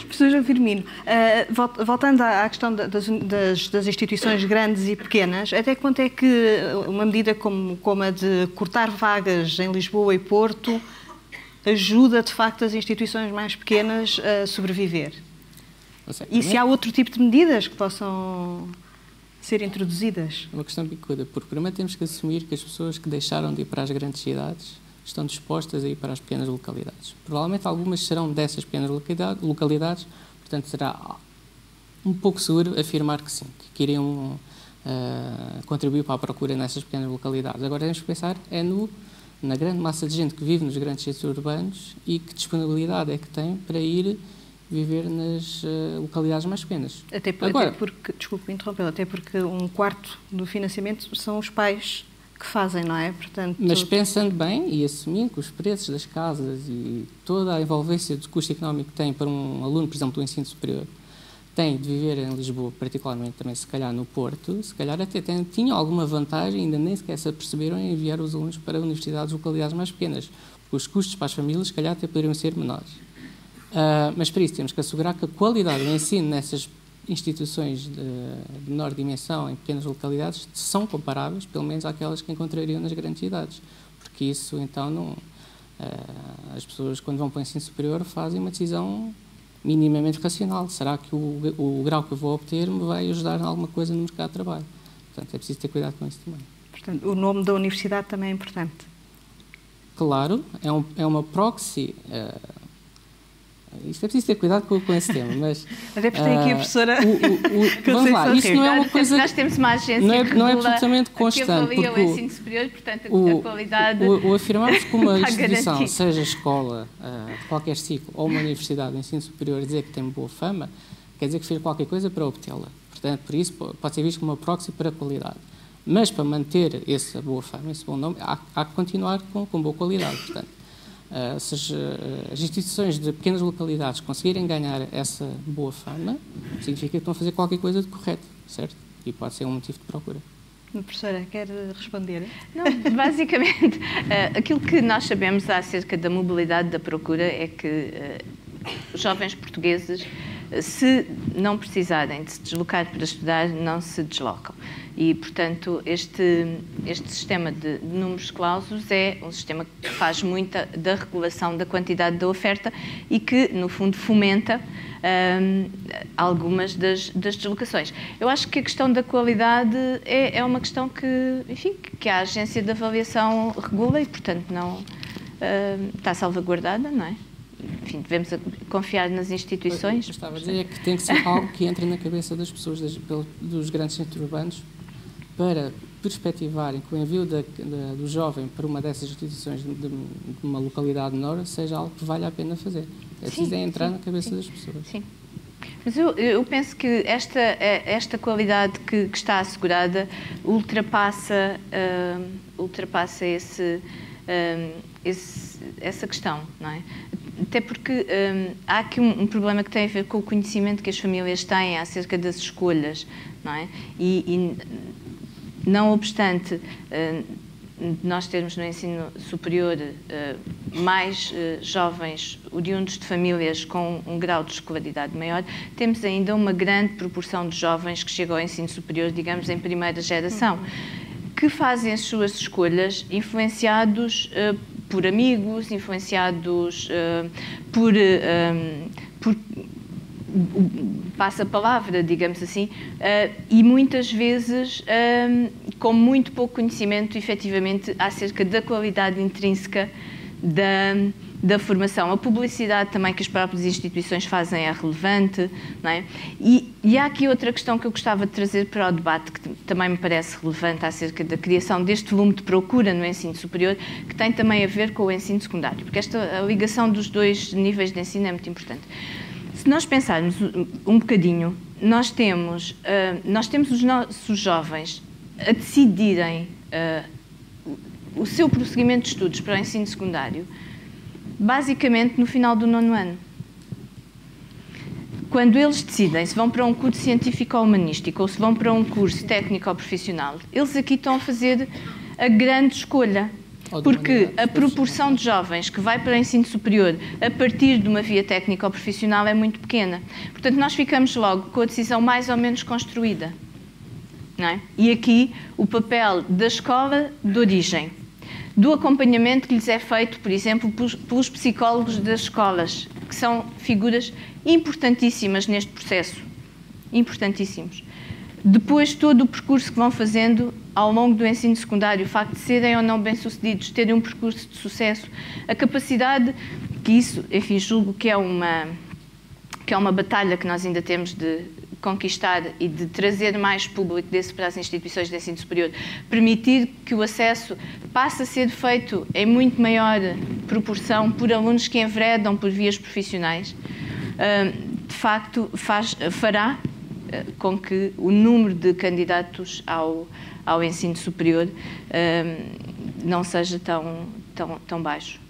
Professor João Firmino, uh, voltando à questão das, das, das, instituições grandes e pequenas, até quanto é que uma medida como, como a de cortar vagas em Lisboa e Porto ajuda, de facto, as instituições mais pequenas a sobreviver? Sei, e se há outro tipo de medidas que possam ser introduzidas? É uma questão bicuda, porque primeiro temos que assumir que as pessoas que deixaram de ir para as grandes cidades estão dispostas a ir para as pequenas localidades. Provavelmente algumas serão dessas pequenas localidades, portanto será um pouco seguro afirmar que sim, que iriam uh, contribuir para a procura nessas pequenas localidades. Agora temos que pensar é no, na grande massa de gente que vive nos grandes centros urbanos e que disponibilidade é que tem para ir viver nas uh, localidades mais pequenas. Até, por, Agora, até porque, desculpe interrompê-lo, até porque um quarto do financiamento são os pais que fazem, não é? Portanto, Mas pensando bem e assumindo que os preços das casas e toda a envolvência do custo económico que tem para um aluno, por exemplo, do ensino superior, tem de viver em Lisboa, particularmente também se calhar no Porto, se calhar até tem, tinham alguma vantagem, ainda nem sequer se aperceberam em enviar os alunos para universidades de localidades mais pequenas, porque os custos para as famílias, se calhar, até poderiam ser menores. Uh, mas para isso temos que assegurar que a qualidade do ensino nessas instituições de, de menor dimensão em pequenas localidades são comparáveis, pelo menos àquelas que encontrariam nas grandes cidades, porque isso então não uh, as pessoas quando vão para o ensino superior fazem uma decisão minimamente racional. Será que o, o grau que eu vou obter me vai ajudar em alguma coisa no mercado de trabalho? Portanto, é preciso ter cuidado com isso também. Portanto, o nome da universidade também é importante. Claro, é, um, é uma proxy uh, isto é preciso ter cuidado com, com esse tema, mas... Até porque tem aqui a ah, professora... O, o, o, vamos lá, isto não é uma coisa... Nós temos uma agência não é, que não é absolutamente constante. Porque o ensino superior, portanto, a qualidade... O, o afirmarmos que uma instituição, seja escola uh, de qualquer ciclo ou uma universidade de ensino superior, dizer que tem boa fama, quer dizer que fez qualquer coisa para obtê-la. Portanto, por isso pode ser visto como uma proxy para a qualidade. Mas para manter essa boa fama, esse bom nome, há, há que continuar com, com boa qualidade. Portanto, Uh, se as, uh, as, instituições de pequenas localidades conseguirem ganhar essa boa fama, significa que estão a fazer qualquer coisa de correto, certo? E pode ser um motivo de procura. Professora, quer responder? Não, basicamente, uh, aquilo que nós sabemos acerca da mobilidade da procura é que os jovens portugueses, se não precisarem de se deslocar para estudar, não se deslocam. E, portanto, este, este sistema de, números clausos é um sistema que faz muita da regulação da quantidade da oferta e que, no fundo, fomenta um, algumas das, das, deslocações. Eu acho que a questão da qualidade é, é, uma questão que, enfim, que a agência de avaliação regula e, portanto, não uh, está salvaguardada, não é? Enfim, devemos confiar nas instituições. Eu estava a dizer que tem que ser algo que entre na cabeça das pessoas, das, dos grandes centros urbanos, para perspectivarem que o envio da, da, do jovem para uma dessas instituições de, de, uma localidade menor seja algo que vale a pena fazer. É preciso é entrar sim, na cabeça sim, das pessoas. Sim. Mas eu, eu, penso que esta, esta qualidade que, que está assegurada ultrapassa, uh, ultrapassa esse, uh, esse, essa questão, não é? Até porque um, há aqui um, um, problema que tem a ver com o conhecimento que as famílias têm acerca das escolhas, não é? E, e não obstante eh, nós termos no ensino superior eh, mais eh, jovens oriundos de famílias com um grau de escolaridade maior, temos ainda uma grande proporção de jovens que chegam ao ensino superior, digamos, em primeira geração, que fazem as suas escolhas influenciados por amigos, influenciados por, por passa a palavra, digamos assim, uh, e muitas vezes uh, com muito pouco conhecimento, efetivamente, acerca da qualidade intrínseca da, da formação. A publicidade também que as próprias instituições fazem é relevante, não é? E, e há aqui outra questão que eu gostava de trazer para o debate, que também me parece relevante, acerca da criação deste volume de procura no ensino superior, que tem também a ver com o ensino secundário, porque esta ligação dos dois níveis de ensino é muito importante se nós pensarmos um bocadinho, nós temos, uh, nós temos os nossos jovens a decidirem uh, o seu prosseguimento de estudos para o ensino secundário, basicamente no final do nono ano. Quando eles decidem se vão para um curso científico ou humanístico ou se vão para um curso técnico ou profissional, eles aqui estão a fazer a grande escolha Porque a proporção de jovens que vai para o ensino superior a partir de uma via técnica ou profissional é muito pequena. Portanto, nós ficamos logo com a decisão mais ou menos construída. É? E aqui o papel da escola de origem, do acompanhamento que lhes é feito, por exemplo, pelos psicólogos das escolas, que são figuras importantíssimas neste processo. Importantíssimos. Depois, todo o percurso que vão fazendo ao longo do ensino secundário, o facto de serem ou não bem-sucedidos, terem um percurso de sucesso, a capacidade, que isso, enfim, julgo que é uma, que é uma batalha que nós ainda temos de conquistar e de trazer mais público desse para as instituições de ensino superior, permitir que o acesso passe a ser feito em muito maior proporção por alunos que enveredam por vias profissionais, de facto faz, fará eh, com que o número de candidatos ao, ao ensino superior não seja tão, tão, tão baixo.